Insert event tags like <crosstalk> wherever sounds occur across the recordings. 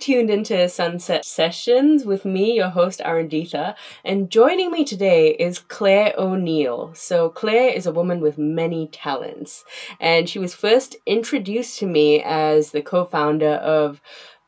Tuned into Sunset Sessions with me, your host, Arunditha, and joining me today is Claire O'Neill. So, Claire is a woman with many talents, and she was first introduced to me as the co founder of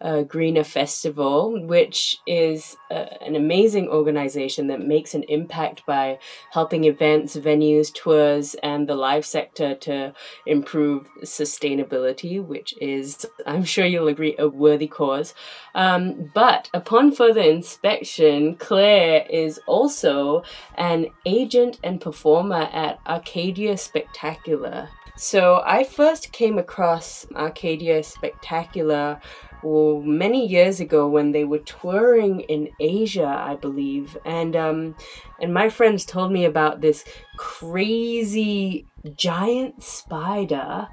uh, Greener Festival, which is uh, an amazing organization that makes an impact by helping events, venues, tours, and the live sector to improve sustainability, which is, I'm sure you'll agree, a worthy cause. Um, but upon further inspection, Claire is also an agent and performer at Arcadia Spectacular. So I first came across Arcadia Spectacular well, many years ago when they were touring in Asia, I believe, and um, and my friends told me about this crazy giant spider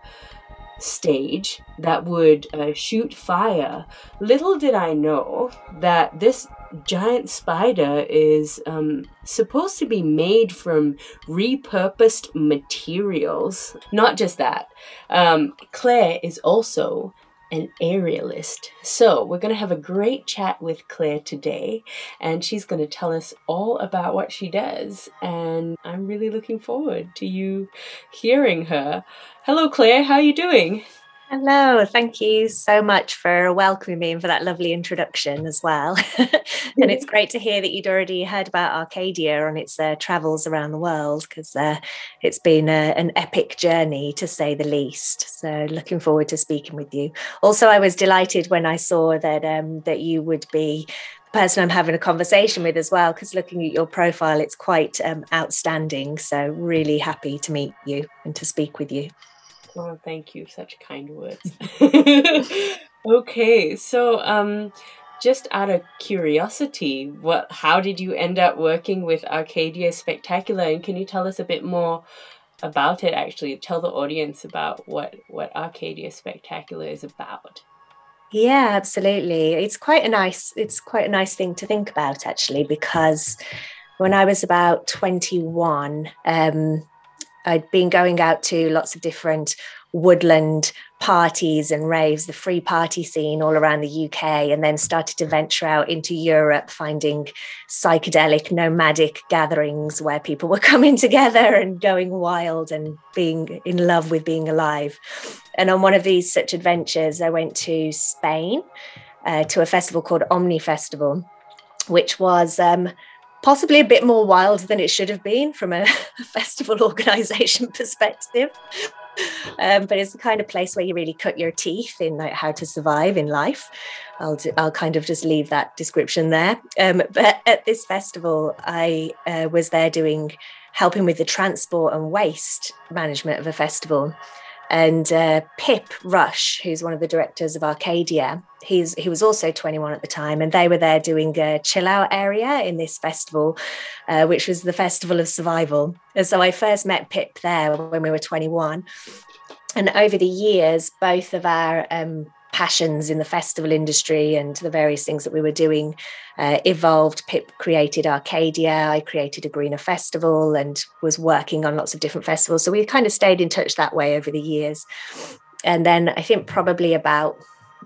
stage that would uh, shoot fire. Little did I know that this giant spider is um, supposed to be made from repurposed materials. Not just that, um, Claire is also an aerialist. So, we're going to have a great chat with Claire today, and she's going to tell us all about what she does. And I'm really looking forward to you hearing her. Hello, Claire, how are you doing? Hello, thank you so much for welcoming me and for that lovely introduction as well. <laughs> and it's great to hear that you'd already heard about Arcadia on its uh, travels around the world because uh, it's been a, an epic journey to say the least. So looking forward to speaking with you. Also, I was delighted when I saw that um, that you would be the person I'm having a conversation with as well because looking at your profile, it's quite um, outstanding. So really happy to meet you and to speak with you. Oh, thank you. Such kind words. <laughs> okay, so um, just out of curiosity, what? How did you end up working with Arcadia Spectacular? And can you tell us a bit more about it? Actually, tell the audience about what what Arcadia Spectacular is about. Yeah, absolutely. It's quite a nice. It's quite a nice thing to think about, actually, because when I was about twenty one. Um, I'd been going out to lots of different woodland parties and raves, the free party scene all around the UK, and then started to venture out into Europe, finding psychedelic, nomadic gatherings where people were <laughs> coming together and going wild and being in love with being alive. And on one of these such adventures, I went to Spain uh, to a festival called Omni Festival, which was um, possibly a bit more wild than it should have been from a, <laughs> festival <laughs> organization <laughs> perspective. Um, but it's the kind of place where you really cut your teeth in like how to survive in life. I'll do, I'll kind of just leave that description there. Um, but at this festival, I uh, was there doing helping with the transport and waste management of a festival and uh, Pip Rush, who's one of the directors of Arcadia, he's he was also 21 at the time, and they were there doing a chill out area in this festival, uh, which was the Festival of Survival. And so I first met Pip there when we were 21, and over the years, both of our um, passions in the festival industry and the various things that we were doing uh, evolved. Pip created Arcadia, I created a greener festival and was working on lots of different festivals. So we kind of stayed in touch that way over the years. And then I think probably about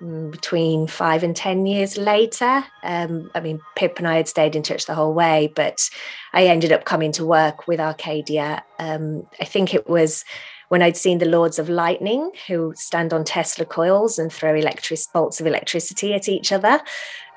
mm, between five and 10 years later, um, I mean, Pip and I had stayed in touch the whole way, but I ended up coming to work with Arcadia. Um, I think it was when I'd seen the Lords of Lightning, who stand on Tesla coils and throw electric bolts of electricity at each other.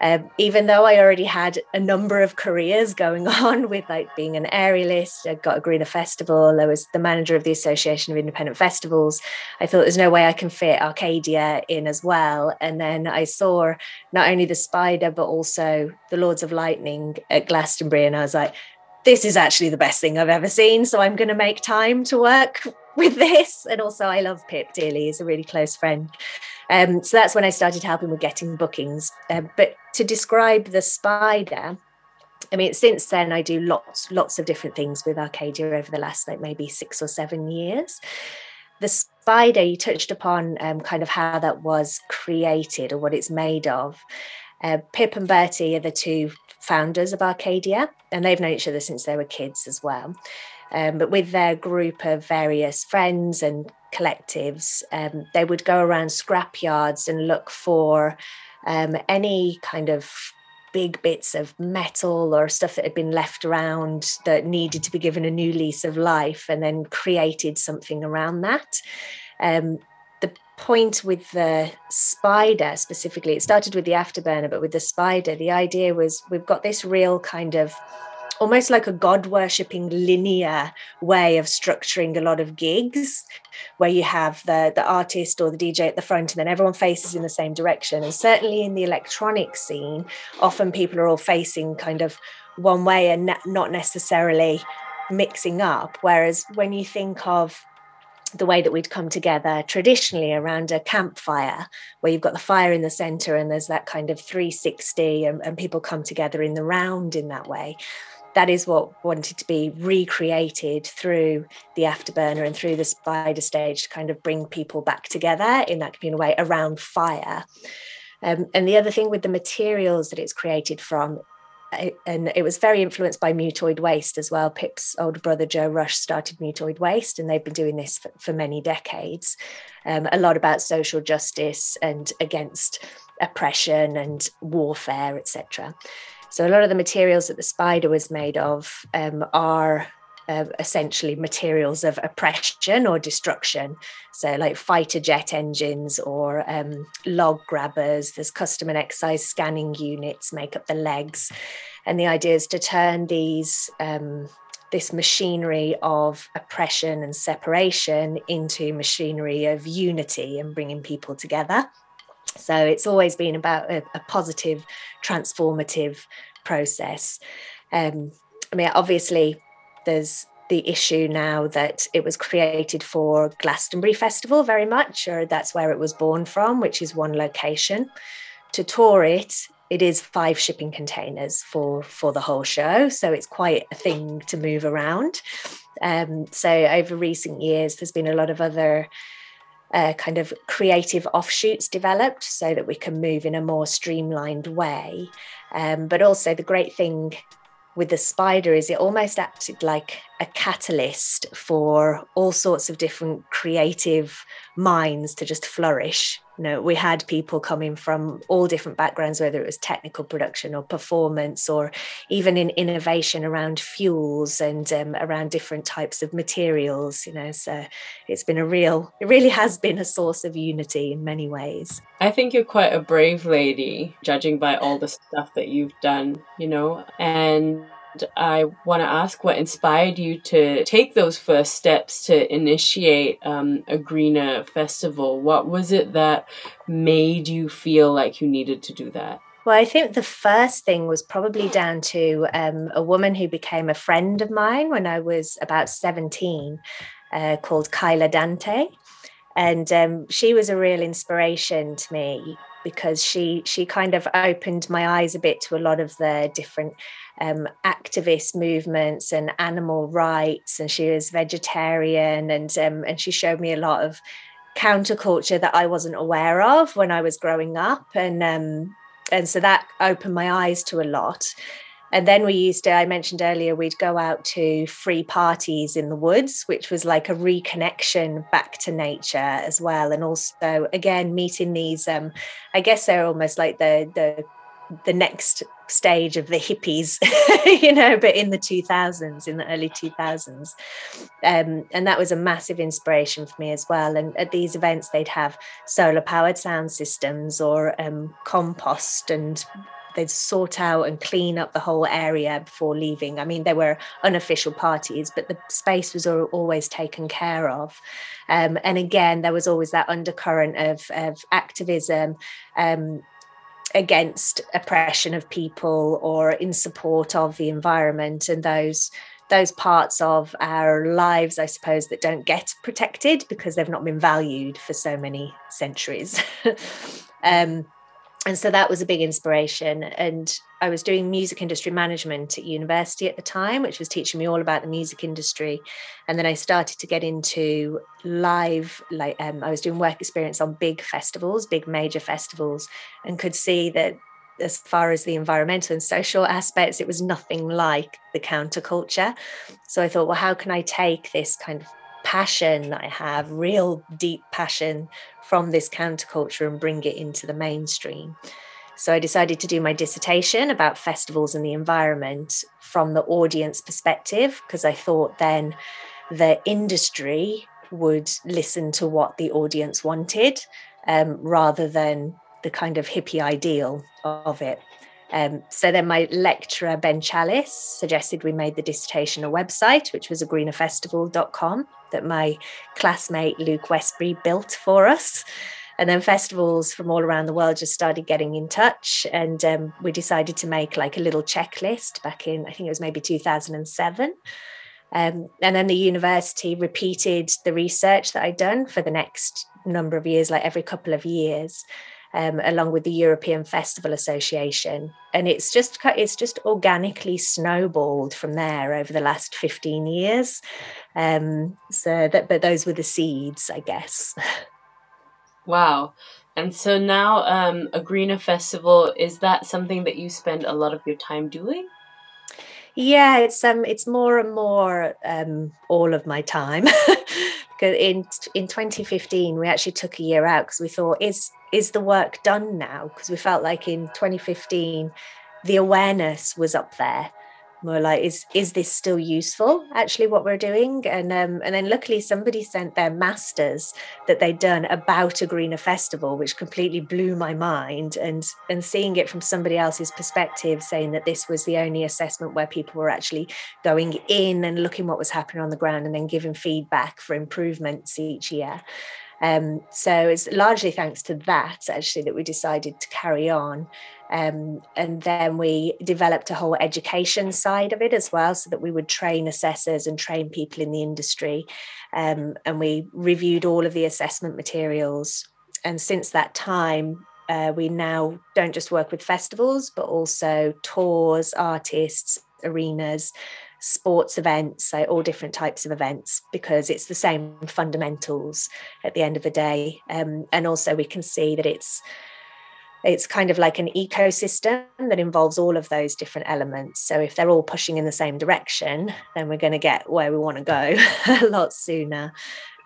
Um, even though I already had a number of careers going <laughs> on with like being an aerialist, I'd got a greener festival, I was the manager of the Association of Independent Festivals. I thought there's no way I can fit Arcadia in as well. And then I saw not only the spider, but also the Lords of Lightning at Glastonbury. And I was like, this is actually the best thing I've ever seen. So I'm going to make time to work <laughs> with this. And also, I love Pip dearly. He's a really close friend. Um, so that's when I started helping with getting bookings. Uh, but to describe the spider, I mean, since then I do lots, lots of different things with Arcadia over the last like maybe six or seven years. The spider, you touched upon um, kind of how that was created or what it's made of. Uh, Pip and Bertie are the two founders of Arcadia, and they've known each other since they were kids as well um, but with their group of various friends and collectives, um, they would go around scrapyards and look for um, any kind of big bits of metal or stuff that had been left around that needed to be given a new lease of life and then created something around that. Um, point with the spider specifically, it started with the afterburner, but with the spider, the idea was we've got this real kind of almost like a god worshipping linear way of structuring a lot of gigs where you have the the artist or the DJ at the front and then everyone faces in the same direction. And certainly in the electronic scene often people are all facing kind of one way and not necessarily mixing up. Whereas when you think of the way that we'd come together traditionally around a campfire where you've got the fire in the center and there's that kind of 360 and, and people come together in the round in that way that is what wanted to be recreated through the afterburner and through the spider stage to kind of bring people back together in that communal way around fire. Um, and the other thing with the materials that it's created from, and it was very influenced by mutoid waste as well. Pip's older brother Joe Rush started mutoid waste, and they've been doing this for, for many decades. Um, a lot about social justice and against oppression and warfare, etc. So a lot of the materials that the spider was made of um, are uh, essentially materials of oppression or destruction. So, like fighter jet engines or um, log grabbers, there's custom and excise scanning units make up the legs. And the idea is to turn these. Um, this machinery of oppression and separation into machinery of unity and bringing people together. So it's always been about a, a positive, transformative process. Um, I mean, obviously, there's the issue now that it was created for Glastonbury Festival very much, or that's where it was born from, which is one location. To tour it, it is five shipping containers for for the whole show, so it's quite a thing to move around. Um, so over recent years, there's been a lot of other uh, kind of creative offshoots developed so that we can move in a more streamlined way. Um, but also, the great thing with the spider is it almost acted like a catalyst for all sorts of different creative minds to just flourish. You know we had people coming from all different backgrounds whether it was technical production or performance or even in innovation around fuels and um, around different types of materials you know so it's been a real it really has been a source of unity in many ways. I think you're quite a brave lady judging by all the stuff that you've done you know and I want to ask what inspired you to take those first steps to initiate um, a greener festival. What was it that made you feel like you needed to do that? Well, I think the first thing was probably down to um, a woman who became a friend of mine when I was about 17, uh, called Kyla Dante. And um, she was a real inspiration to me because she she kind of opened my eyes a bit to a lot of the different um, activist movements and animal rights, and she was vegetarian, and um, and she showed me a lot of counterculture that I wasn't aware of when I was growing up, and um, and so that opened my eyes to a lot. And then we used to, I mentioned earlier, we'd go out to free parties in the woods, which was like a reconnection back to nature as well. And also, again, meeting these, um, I guess they're almost like the the the next stage of the hippies, <laughs> you know, but in the 2000s, in the early 2000s. Um, and that was a massive inspiration for me as well. And at these events, they'd have solar powered sound systems or um, compost and they'd sort out and clean up the whole area before leaving. I mean, there were unofficial parties, but the space was always taken care of. Um, and again, there was always that undercurrent of, of activism. Um, against oppression of people or in support of the environment and those those parts of our lives i suppose that don't get protected because they've not been valued for so many centuries <laughs> um, and so that was a big inspiration. And i was doing music industry management at university at the time which was teaching me all about the music industry. And then i started to get into live like um, i was doing work experience on big festivals big major festivals and could see that as far as the environmental and social aspects it was nothing like the counterculture. So i thought well how can i take this kind of passion that I have, real deep passion from this counterculture and bring it into the mainstream. So I decided to do my dissertation about festivals and the environment from the audience perspective, because I thought then the industry would listen to what the audience wanted um, rather than the kind of hippie ideal of it. Um, so then my lecturer, Ben Challis, suggested we made the dissertation a website, which was agreenerfestival.com that my classmate Luke Westbury built for us. And then festivals from all around the world just started getting in touch. And um, we decided to make like a little checklist back in, I think it was maybe 2007. Um, and then the university repeated the research that I'd done for the next number of years, like every couple of years um, along with the European Festival Association, and it's just it's just organically snowballed from there over the last fifteen years. Um, so that, but those were the seeds, I guess. <laughs> Wow. And so now, um, a greener festival is that something that you spend a lot of your time doing? Yeah, it's um, it's more and more um, all of my time. <laughs> because in in 2015 we actually took a year out because we thought is is the work done now? Because we felt like in 2015 the awareness was up there. We're like is is this still useful actually what we're doing? And um, and then luckily somebody sent their masters that they'd done about a greener festival which completely blew my mind. And and seeing it from somebody else's perspective saying that this was the only assessment where people were actually going in and looking what was happening on the ground and then giving feedback for improvements each year um, so it's largely thanks to that actually that we decided to carry on um, and then we developed a whole education side of it as well, so that we would train assessors and train people in the industry. Um, and we reviewed all of the assessment materials. And since that time, uh, we now don't just work with festivals, but also tours, artists, arenas, sports events, so all different types of events, because it's the same fundamentals at the end of the day. Um, and also, we can see that it's it's kind of like an ecosystem that involves all of those different elements. So if they're all pushing in the same direction, then we're going to get where we want to go <laughs> a lot sooner.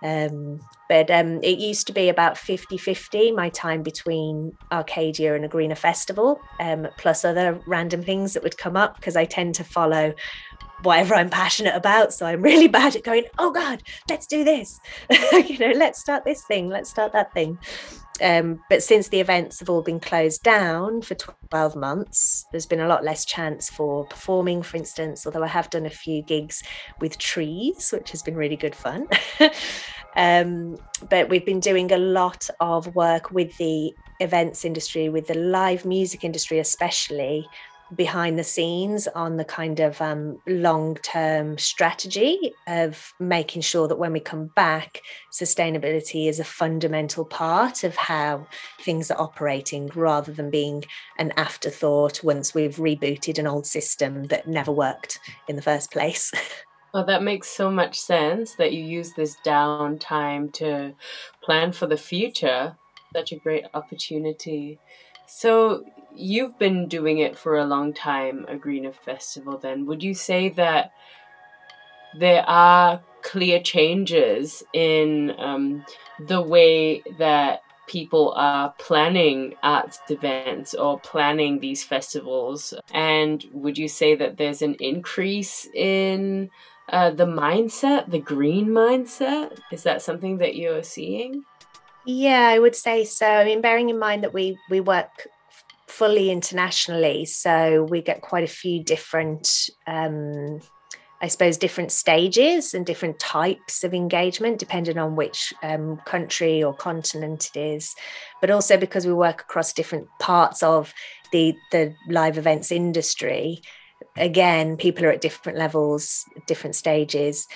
Um, but um, it used to be about 50 50 my time between Arcadia and a Greener Festival, um, plus other random things that would come up because I tend to follow whatever I'm passionate about. So I'm really <laughs> bad at going, oh God, let's do this. <laughs> you know, let's start this thing, let's start that thing. Um, but since the events have all been closed down for 12 months, there's been a lot less chance for performing, for instance, although I have done a few gigs with trees, which has been really good fun. <laughs> um, but we've been doing a lot of work with the events industry, with the live music industry, especially behind the scenes on the kind of um, long term strategy of making sure that when we come back, sustainability is a fundamental part of how things are operating rather than being an afterthought once we've rebooted an old system that never worked in the first place. <laughs> Well, that makes so much sense that you use this downtime to plan for the future. Such a great opportunity. So, you've been doing it for a long time, a Greener Festival, then. Would you say that there are clear changes in um, the way that people are planning arts events or planning these festivals? And would you say that there's an increase in uh, the mindset, the green mindset? Is that something that you're seeing? Yeah, I would say so. I mean, bearing in mind that we we work fully internationally, so we get quite a few different, um, I suppose, different stages and different types of engagement, depending on which um, country or continent it is. But also because we work across different parts of the the live events industry. Again, people are at different levels, different stages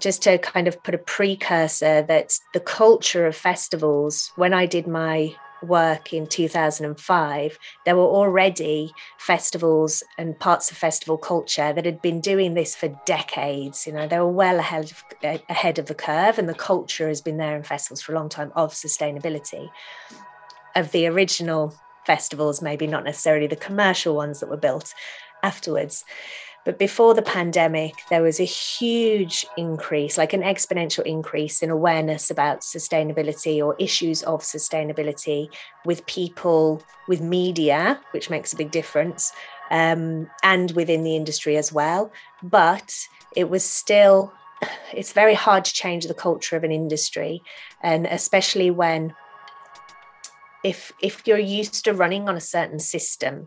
just to kind of put a precursor that the culture of festivals, when I did my work in 2005, there were already festivals and parts of festival culture that had been doing this for decades. You know, they were well ahead of, ahead of the curve, and the culture has been there in festivals for a long time of sustainability. Of the original festivals, maybe not necessarily the commercial ones that were built afterwards. But before the pandemic, there was a huge increase, like an exponential increase in awareness about sustainability or issues of sustainability with people, with media, which makes a big difference, um, and within the industry as well. But it was still, <sighs> it's very hard to change the culture of an industry. And especially when if if you're used to running on a certain system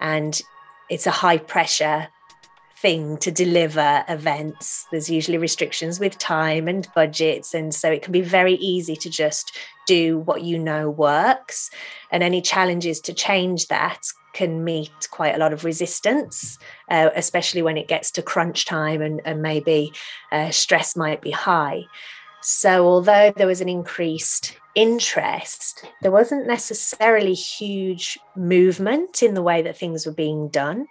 and it's a high pressure thing to deliver events. There's usually restrictions with time and budgets. And so it can be very easy to just do what you know works. And any challenges to change that can meet quite a lot of resistance, uh, especially when it gets to crunch time and, and maybe uh, stress might be high. So, although there was an increased interest, there wasn't necessarily huge movement in the way that things were being done.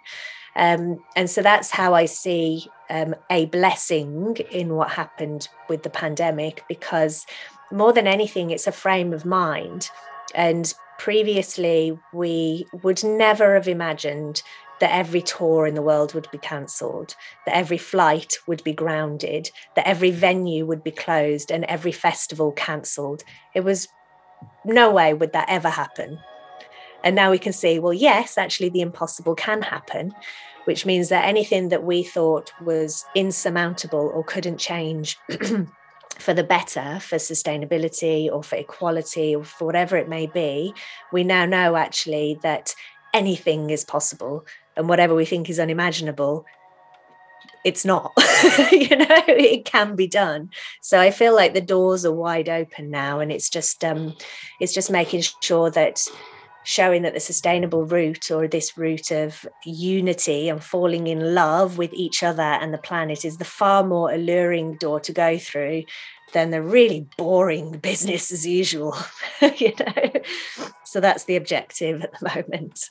Um, and so that's how I see um, a blessing in what happened with the pandemic, because more than anything, it's a frame of mind. And previously, we would never have imagined that every tour in the world would be cancelled, that every flight would be grounded, that every venue would be closed, and every festival cancelled. It was no way would that ever happen. And now we can see, well, yes, actually, the impossible can happen which means that anything that we thought was insurmountable or couldn't change <clears throat> for the better, for sustainability or for equality or for whatever it may be, we now know actually that anything is possible and whatever we think is unimaginable it's not. <laughs> You know it can be done. So i feel like the doors are wide open now and it's just um it's just making sure that showing that the sustainable route or this route of unity and falling in love with each other and the planet is the far more alluring door to go through than the really boring <laughs> business as usual <laughs> you know? So that's the objective at the moment.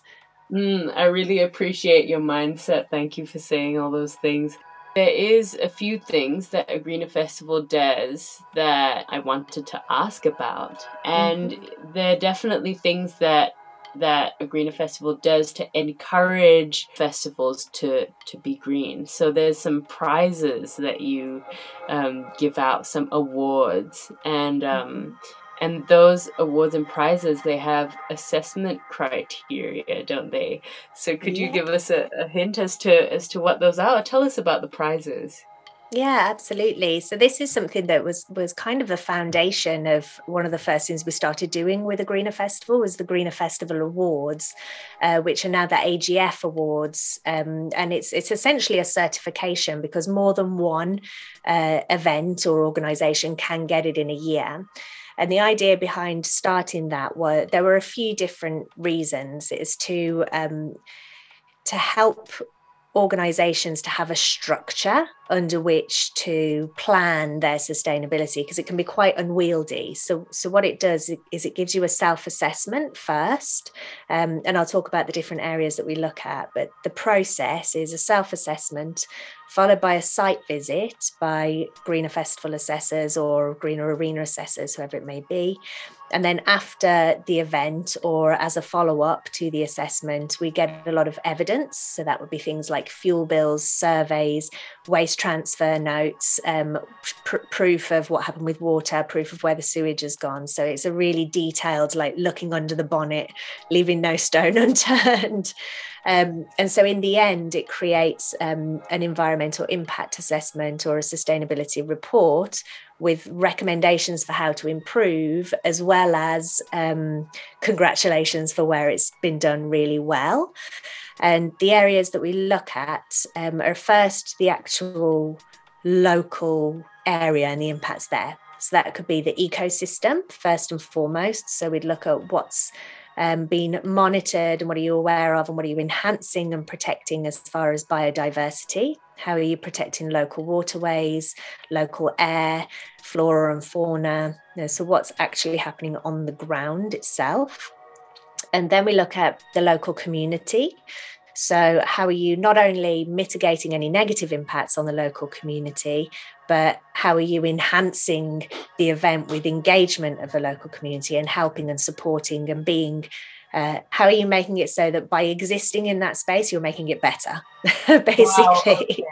Mm, i really appreciate your mindset. Thank you for saying all those things. There is a few things that a greener festival does that i wanted to ask about and mm-hmm. there are definitely things that that a greener festival does to encourage festivals to to be green. So there's some prizes that you um, give out some awards and um, and those awards and prizes they have assessment criteria don't they? So could yeah. you give us a, a hint as to as to what those are? Tell us about the prizes yeah, absolutely. So this is something that was was kind of the foundation of one of the first things we started doing with the Greener Festival was the Greener Festival Awards, uh, which are now the AGF Awards, um, and it's it's essentially a certification because more than one uh, event or organisation can get it in a year. And the idea behind starting that were there were a few different reasons. Is to um, to help organizations to have a structure under which to plan their sustainability because it can be quite unwieldy. So so what it does is it gives you a self-assessment first um, and i'll talk about the different areas that we look at but the process is a self-assessment followed by a site visit by greener festival assessors or greener arena assessors whoever it may be and then after the event or as a follow up to the assessment, we get a lot of evidence. So that would be things like fuel bills, surveys, waste transfer notes, um, pr- proof of what happened with water, proof of where the sewage has gone. So it's a really detailed, like looking under the bonnet, leaving no stone <laughs> unturned. Um, and so, in the end, it creates um, an environmental impact assessment or a sustainability report with recommendations for how to improve, as well as um, congratulations for where it's been done really well. And the areas that we look at um, are first the actual local area and the impacts there. So that could be the ecosystem first and foremost. So we'd look at what's um, being monitored and what are you aware of and what are you enhancing and protecting as far as biodiversity how are you protecting local waterways, local air, flora and fauna? You know, so, what's actually happening on the ground itself? And then we look at the local community. So, how are you not only mitigating any negative impacts on the local community, but how are you enhancing the event with engagement of the local community and helping and supporting and being uh, how are you making it so that by existing in that space you're making it better basically <laughs> wow, okay.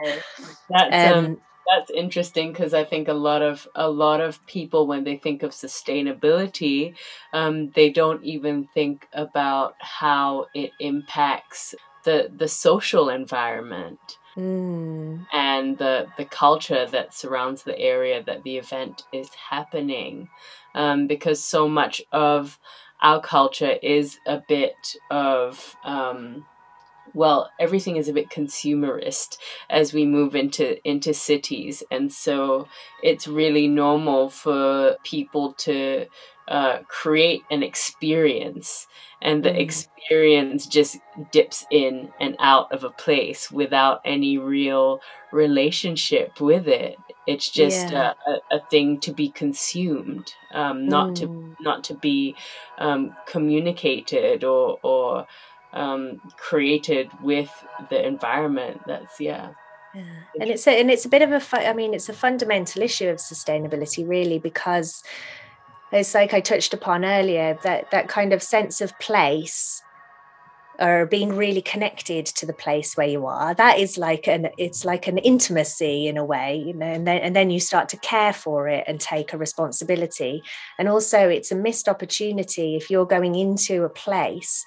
that's um, um, that's interesting because I think a lot of a lot of people when they think of sustainability, um, they don't even think about how it impacts the the social environment mm. and the the culture that surrounds the area that the event is happening, um, because so much of our culture is a bit of um, well everything is a bit consumerist as we move into into cities and so it's really normal for people to uh, create an experience and the mm. experience just dips in and out of a place without any real relationship with it it's just yeah. a, a, a, thing to be consumed um, not mm. to not to be um, communicated or or um, created with the environment. That's yeah. Yeah. And it's a, and it's a bit of a fu- I mean it's a fundamental issue of sustainability really because it's like I touched upon earlier that that kind of sense of place or being really connected to the place where you are that is like an it's like an intimacy in a way you know and then and then you start to care for it and take a responsibility and also it's a missed opportunity if you're going into a place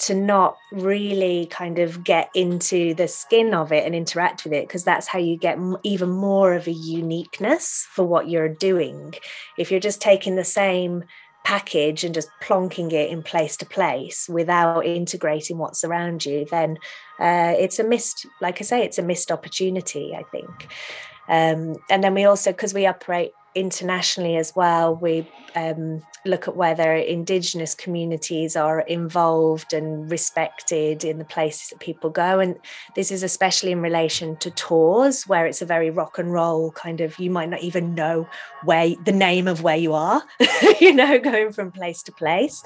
to not really kind of get into the skin of it and interact with it because that's how you get even more of a uniqueness for what you're doing. If you're just taking the same package and just plonking it in place to place without integrating what's around you then uh, it's a missed like i say it's a missed opportunity i think. Um, and then we also because we operate internationally as well. We um, look at whether Indigenous communities are involved and respected in the places that people go. And this is especially in relation to tours, where it's a very rock and roll kind of, you might not even know where the name of where you are, <laughs> you know, going from place to place.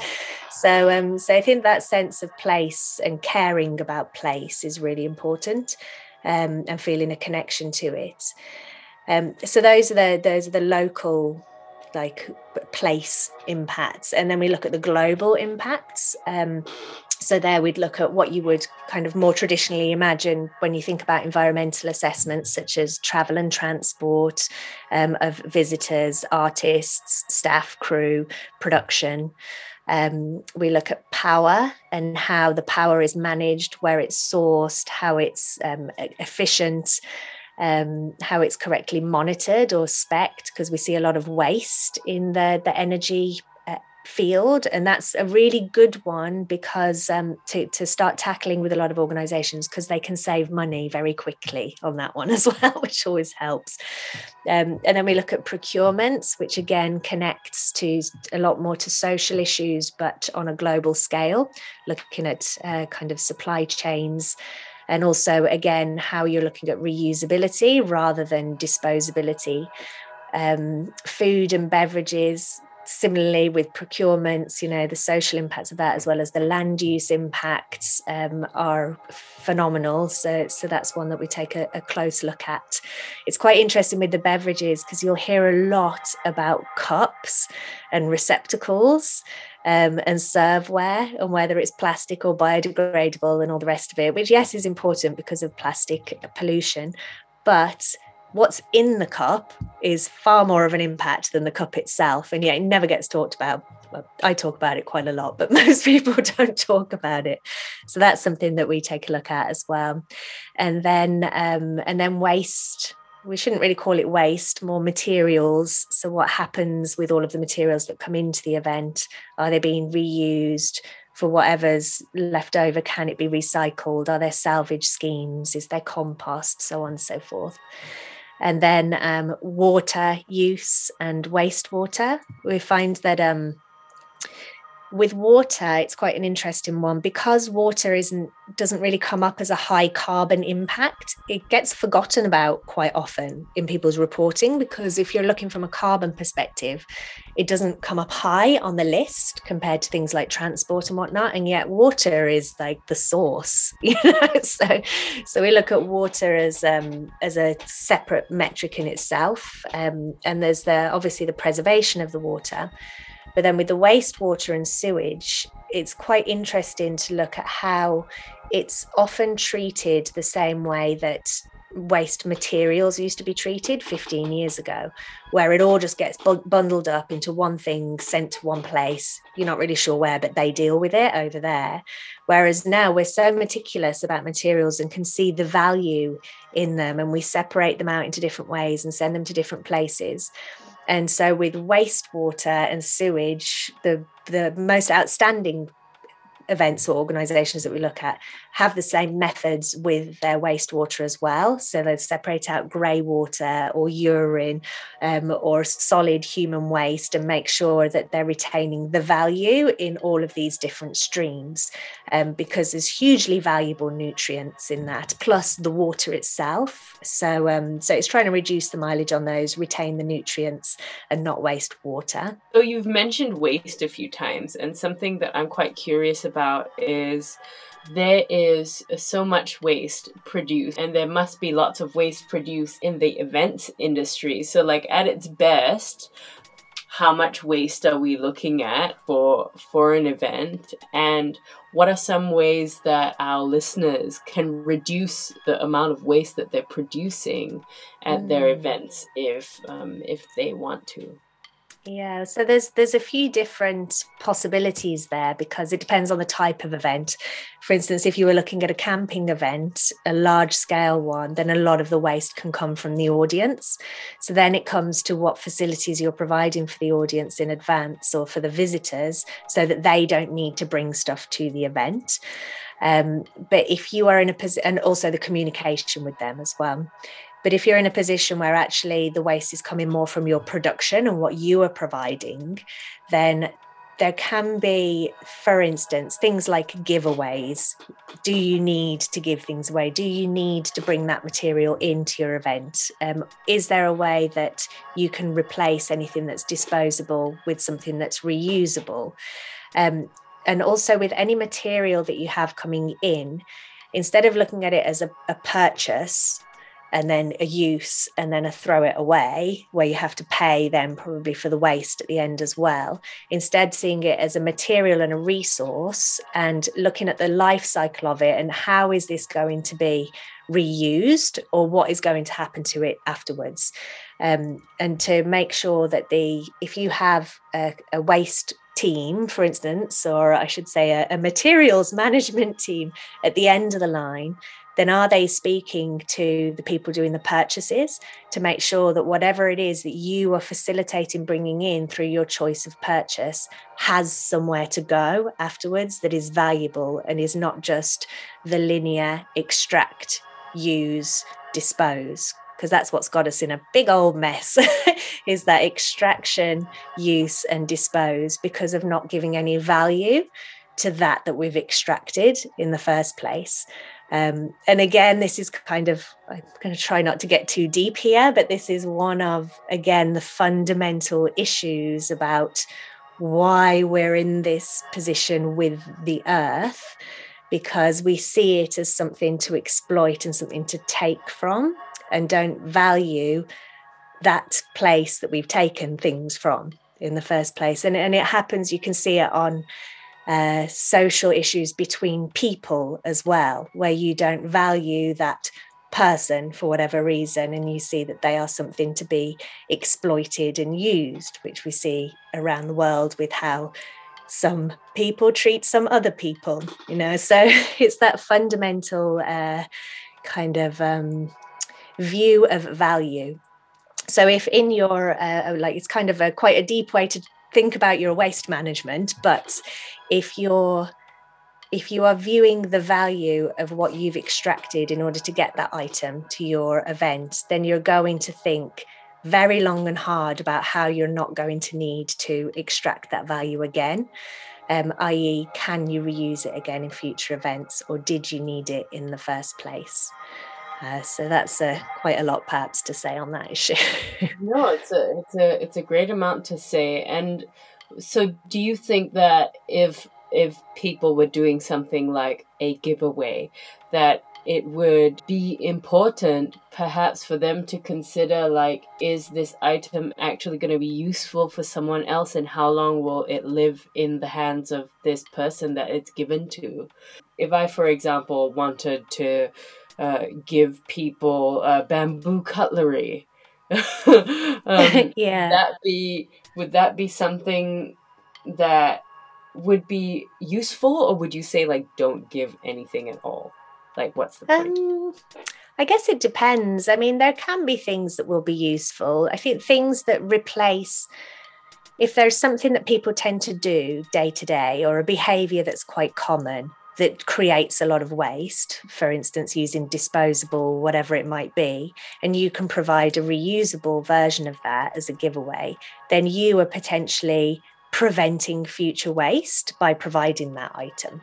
So, um, so I think that sense of place and caring about place is really important um, and feeling a connection to it. Um, so those are the those are the local like place impacts. And then we look at the global impacts. Um, so there we'd look at what you would kind of more traditionally imagine when you think about environmental assessments such as travel and transport um, of visitors artists staff crew production. Um, we look at power and how the power is managed where it's sourced how it's um, efficient um, how it's correctly monitored or specced, because we see a lot of waste in the, the energy uh, field. And that's a really good one because um, to, to start tackling with a lot of organizations, because they can save money very quickly on that one <laughs> as well, which always helps. Um, and then we look at procurements, which again connects to a lot more to social issues, but on a global scale, looking at uh, kind of supply chains and also again how you're looking at reusability rather than disposability. Um, food and beverages similarly with procurements you know the social impacts of that as well as the land use impacts um, are phenomenal. So so that's one that we take a, a close look at. It's quite interesting with the beverages because you'll hear a lot about cups and receptacles um, and serveware and whether it's plastic or biodegradable and all the rest of it, which, yes, is important because of plastic pollution. But what's in the cup is far more of an impact than the cup itself. And yeah, it never gets talked about. Well, I talk about it quite a lot, but <laughs> most people don't talk about it. So that's something that we take a look at as well. And then um, and then waste we shouldn't really call it waste, more materials. So, what happens with all of the materials that come into the event? Are they being reused for whatever's left over? Can it be recycled? Are there salvage schemes? Is there compost? So on and so forth. And then um, water use and wastewater. We find that um, with water it's quite an interesting one. Because water isn't doesn't really come up as a high carbon impact it gets forgotten about quite often in people's reporting because if you're looking from a carbon perspective it doesn't come up high on the list compared to things like transport and whatnot and yet water is like the source <laughs> you know? So so we look at water as um as a separate metric in itself um and there's the obviously the preservation of the water But then with the wastewater and sewage, it's quite interesting to look at how it's often treated the same way that waste materials used to be treated 15 years ago, where it all just gets bu- bundled up into one thing, sent to one place. You're not really sure where, but they deal with it over there. Whereas now we're so meticulous about materials and can see the value in them, and we separate them out into different ways and send them to different places. And so with wastewater and sewage, the the most outstanding events or organizations that we look at have the same methods with their wastewater as well. So they separate out grey water or urine um, or solid human waste and make sure that they're retaining the value in all of these different streams um, because there's hugely valuable nutrients in that, plus the water itself. So, um, so it's trying to reduce the mileage on those, retain the nutrients, and not waste water. So you've mentioned waste a few times, and something that I'm quite curious about is there is so much waste produced and there must be lots of waste produced in the events industry. So like at its best how much waste are we looking at for for an event? And what are some ways that our listeners can reduce the amount of waste that they're producing at mm. their events if um, if they want to yeah, so there's there's a few different possibilities there because it depends on the type of event. For instance, if you were looking at a camping event, a large scale one, then a lot of the waste can come from the audience. So then it comes to what facilities you're providing for the audience in advance or for the visitors so that they don't need to bring stuff to the event. Um, but if you are in a position, and also the communication with them as well. But if you're in a position where actually the waste is coming more from your production and what you are providing, then there can be, for instance, things like giveaways. Do you need to give things away? Do you need to bring that material into your event? Um, is there a way that you can replace anything that's disposable with something that's reusable? Um, and also with any material that you have coming in, instead of looking at it as a, a purchase, and then a use and then a throw it away where you have to pay then probably for the waste at the end as well. Instead seeing it as a material and a resource and looking at the life cycle of it and how is this going to be reused or what is going to happen to it afterwards. Um, and to make sure that the if you have a, a waste team for instance or i should say a, a materials <laughs> management team at the end of the line then are they speaking to the people doing the purchases to make sure that whatever it is that you are facilitating bringing in through your choice of purchase has somewhere to go afterwards that is valuable and is not just the linear extract, use, dispose? Because that's what's got us in a big old mess <laughs> is that extraction, use, and dispose because of not giving any value to that that we've extracted in the first place. Um, and again, this is kind of, I'm going to try not to get too deep here, but this is one of, again, the fundamental issues about why we're in this position with the earth, because we see it as something to exploit and something to take from, and don't value that place that we've taken things from in the first place. And, and it happens, you can see it on uh, social issues between people as well, where you don't value that person for whatever reason and you see that they are something to be exploited and used, which we see around the world with how some people treat some other people, you know. So <laughs> it's that fundamental uh, kind of um, view of value. So if in your uh, like it's kind of a quite a deep way to think about your waste management but if you're if you are viewing the value of what you've extracted in order to get that item to your event then you're going to think very long and hard about how you're not going to need to extract that value again um, i.e., can you reuse it again in future events, or did you need it in the first place? Uh, so that's uh, quite a lot, perhaps, to say on that <laughs> issue. no, it's a it's a it's a great amount to say. And so, do you think that if if people were doing something like a giveaway, that it would be important perhaps for them to consider like is this item actually going to be useful for someone else and how long will it live in the hands of this person that it's given to if i for example wanted to uh, give people uh, bamboo cutlery. <laughs> Um, <laughs> yeah. that be would that be something that would be useful or would you say like don't give anything at all? Like what's the point? Um, i guess it depends. I mean there can be things that will be useful. I think things that replace if there's something that people tend to do day to day or a behavior that's quite common that creates a lot of waste, for instance, using disposable, whatever it might be, and you can provide a reusable version of that as a giveaway, then you are potentially preventing future waste by providing that item.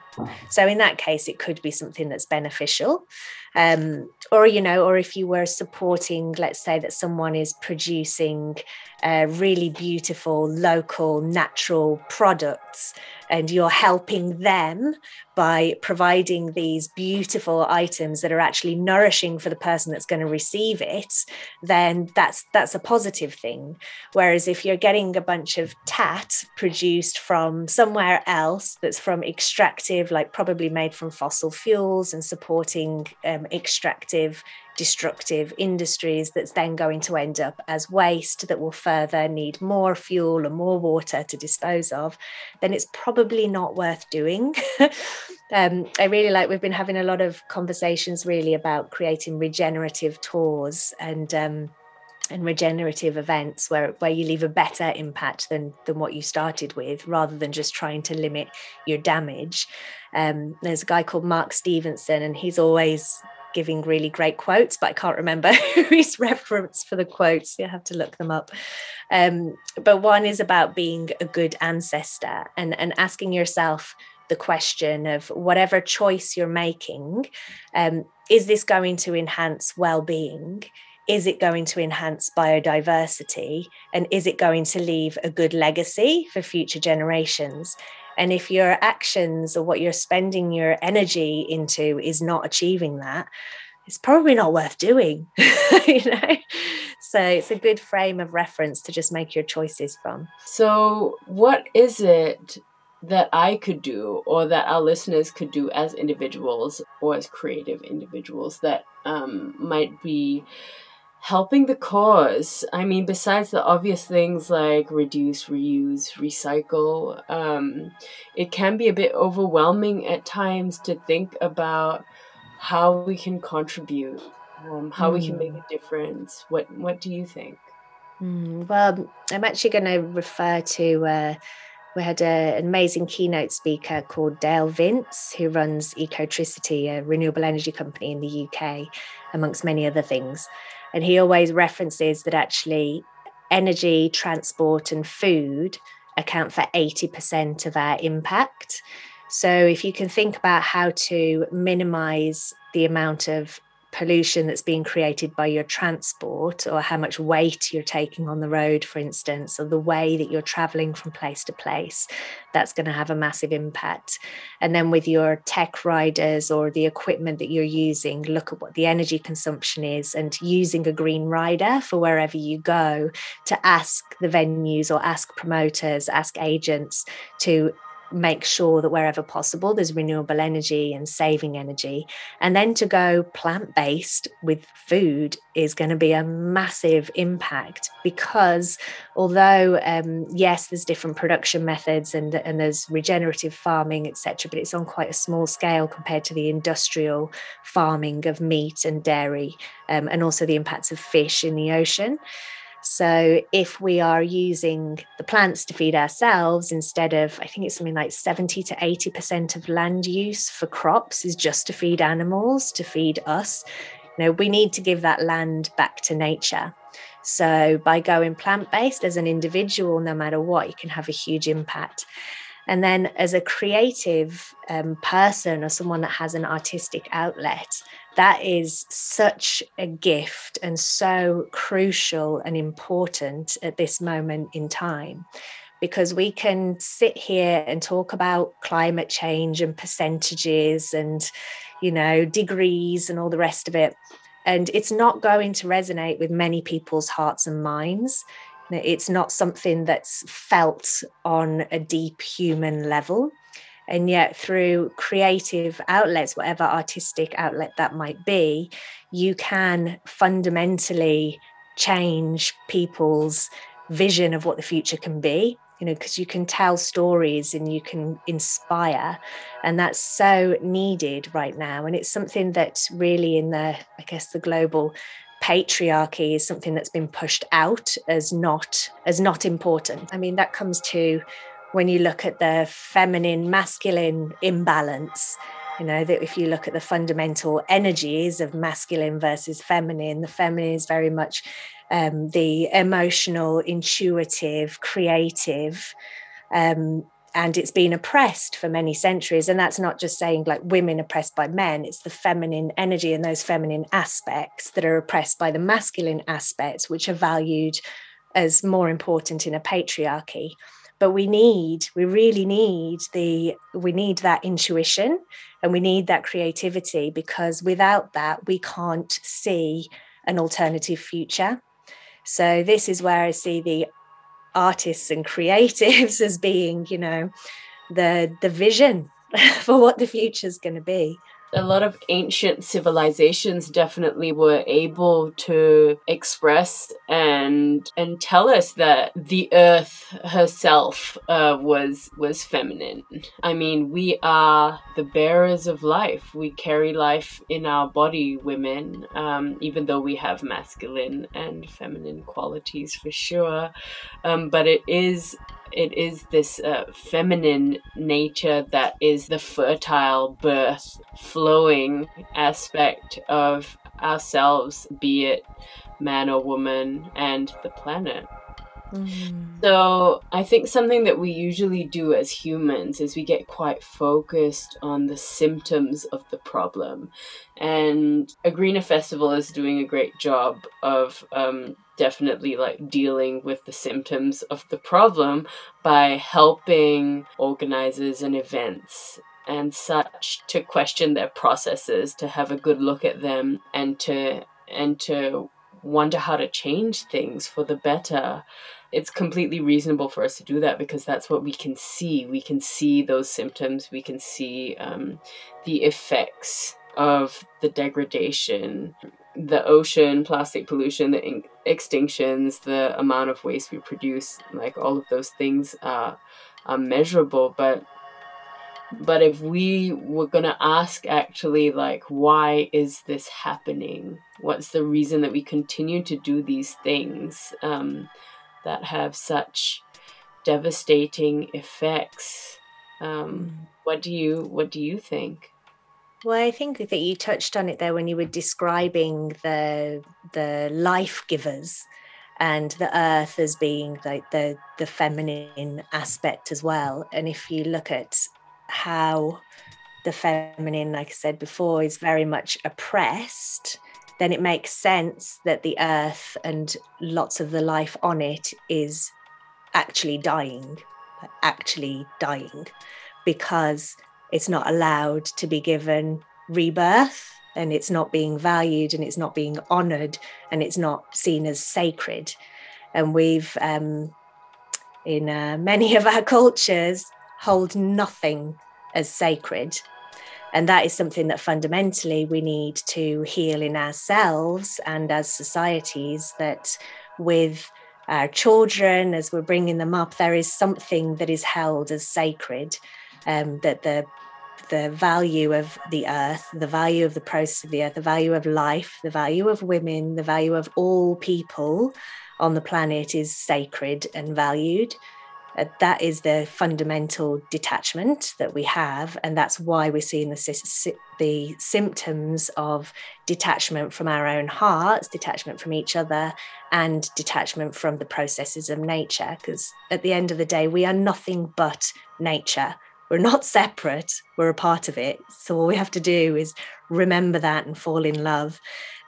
So in that case, it could be something that's beneficial. Um, or, you know, or if you were supporting, let's say that someone is producing uh, really beautiful, local, natural products and you're helping them by providing these beautiful items that are actually nourishing for the person that's going to receive it then that's that's a positive thing. Whereas if you're getting a bunch of tat produced from somewhere else that's from extractive like probably made from fossil fuels and supporting um, extractive destructive industries that's then going to end up as waste that will further need more fuel and more water to dispose of, then it's probably not worth doing. <laughs> um, I really like, we've been having a lot of conversations really about creating regenerative tours and. Um, and regenerative events where, where you leave a better impact than than what you started with rather than just trying to limit your damage um, there's a guy called mark stevenson and he's always giving really great quotes, but I can't remember <laughs> who he's referenced for the quotes. You have to look them up. Um, but one is about being a good ancestor and, and asking yourself the question of whatever choice you're making, um, is this going to enhance well-being? Is it going to enhance biodiversity? And is it going to leave a good legacy for future generations? And if your actions or what you're spending your energy into is not achieving that, it's probably not worth doing. <laughs> you know? So it's a good frame of reference to just make your choices from. So, what is it that I could do or that our listeners could do as individuals or as creative individuals that um, might be helping the cause i mean besides the obvious things like reduce reuse recycle um, it can be a bit overwhelming at times to think about how we can contribute um, how mm. we can make a hmm. difference what what do you think mm, well i'm actually going to refer to uh, we had a, an amazing keynote speaker called Dale Vince, who runs Ecotricity, a renewable energy company in the UK, amongst many other things. And he always references that actually energy, transport, and food account for 80% of our impact. So if you can think about how to minimize the amount of pollution that's being created by your transport or how much weight you're taking on the road for instance or the way that you're traveling from place to place that's going to have a massive impact. And then with your tech riders or the equipment that you're using look at what the energy consumption is and using a green rider for wherever you go to ask the venues or ask promoters ask agents to make sure that wherever possible there's renewable energy and saving energy. And then to go plant based with food is going to be a massive impact because although, um, yes, there's different production methods and, and there's regenerative farming, etc., but it's on quite a small scale compared to the industrial farming of meat and dairy um, and also the impacts of fish in the ocean. So if we are using the plants to feed ourselves instead of, I think it's something like 70 to 80% of land use for crops is just to feed animals, to feed us. You know, we need to give that land back to nature. So by going plant based as an individual, no matter what, you can have a huge impact. And then as a creative um, person or someone that has an artistic outlet, that is such a gift and so crucial and important at this moment in time because we can sit here and talk about climate change and percentages and you know degrees and all the rest of it and it's not going to resonate with many people's hearts and minds. It's not something that's felt on a deep human level and yet through creative outlets whatever artistic outlet that might be you can fundamentally change people's vision of what the future can be you know because you can tell stories and you can inspire and that's so needed right now. And it's something that really in the i guess the global patriarchy is something that's been pushed out as not as not important. I mean that comes to when you look at the feminine masculine imbalance you know that if you look at the fundamental energies of masculine versus feminine the feminine is very much um, the emotional, intuitive, creative. Um, and it's been oppressed for many centuries. And that's not just saying like women oppressed by men, it's the feminine energy and those feminine aspects that are oppressed by the masculine aspects, which are valued as more important in a patriarchy. But we need, we really need the, we need that intuition and we need that creativity because without that, we can't see an alternative future. So this is where I see the artists and creatives <laughs> as being, you know, the the vision <laughs> for what the future is going to be a lot of ancient civilizations definitely were able to express and and tell us that the earth herself uh, was was feminine. I mean, we are the bearers of life. We carry life in our body, women, um, even though we have masculine and feminine qualities for sure. Um, but it is it is this uh, feminine nature that is the fertile birth flowing aspect of ourselves be it man or woman and the planet Mm. So, I think something that we usually do as humans is we get quite focused on the symptoms of the problem. And a Greener Festival is doing a great job of um, definitely like dealing with the symptoms of the problem by helping organizers and events and such to question their processes, to have a good look at them, and to and to wonder how to change things for the better it's completely reasonable for us to do that because that's what we can see. We can see those symptoms. We can see um, the effects of the degradation, the ocean, plastic pollution, the extinctions, the amount of waste we produce. Like all of those things are, are measurable. But but if we were gonna ask actually like why is this happening? What's the reason that we continue to do these things? Um, that have such devastating effects. Um, mm. what do you what do you think? Well, I think that you touched on it there when you were describing the the life givers and the earth as being like the the feminine aspect as well. And if you look at how the feminine, like I said before, is very much oppressed, then it makes sense that the earth and lots of the life on it is actually dying, actually dying, because it's not allowed to be given rebirth and it's not being valued and it's not being honored and it's not seen as sacred. And we've, um, in uh, many of our cultures, hold nothing as sacred and that is something that fundamentally we need to heal in ourselves and as societies that with our children as we're bringing them up there is something that is held as sacred um, that the the value of the earth, the value of the process of the earth, the value of life, the value of women, the value of all people on the planet is sacred and valued. Uh, that is the fundamental detachment that we have, and that's why we're seeing the, the symptoms of detachment from our own hearts, detachment from each other, and detachment from the processes of nature. Because at the end of the day, we are nothing but nature. We're not separate, we're a part of it. So all we have to do is remember that and fall in love.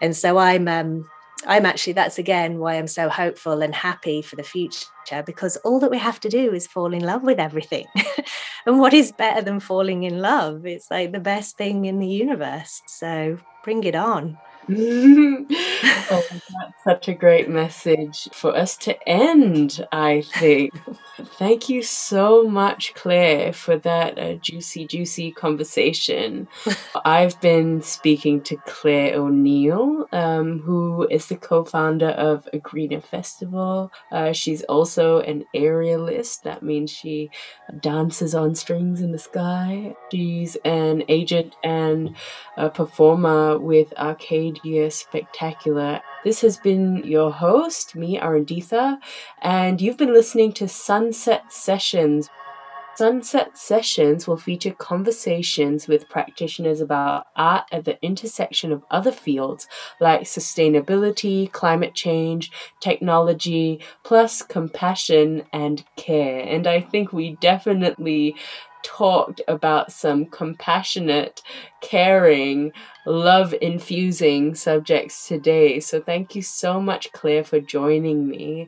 And so I'm um, I'm actually, that's again why I'm so hopeful and happy for the future because all that we have to do is fall in love with everything. <laughs> and what is better than falling in love? It's like the best thing in the universe. So bring it on. <laughs> oh, that's such a great message for us to end, I think. Thank you so much, Claire, for that uh, juicy, juicy conversation. <laughs> I've been speaking to Claire O'Neill, um, who is the co founder of A Greener Festival. Uh, she's also an aerialist, that means she dances on strings in the sky. She's an agent and a performer with Arcadia Spectacular. This has been your host, me, Arunditha, and you've been listening to Sunset Sessions. Sunset Sessions will feature conversations with practitioners about art at the intersection of other fields like sustainability, climate change, technology, plus compassion and care. And I think we definitely talked about some compassionate, caring, love infusing subjects today. So thank you so much, Claire, for joining me.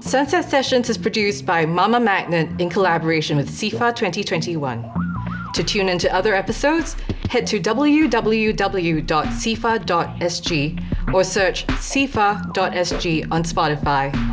Sunset Sessions is produced by Mama Magnet in collaboration with SIFA 2021. To tune into other episodes, head to www.sifa.sg or search sifa.sg on Spotify.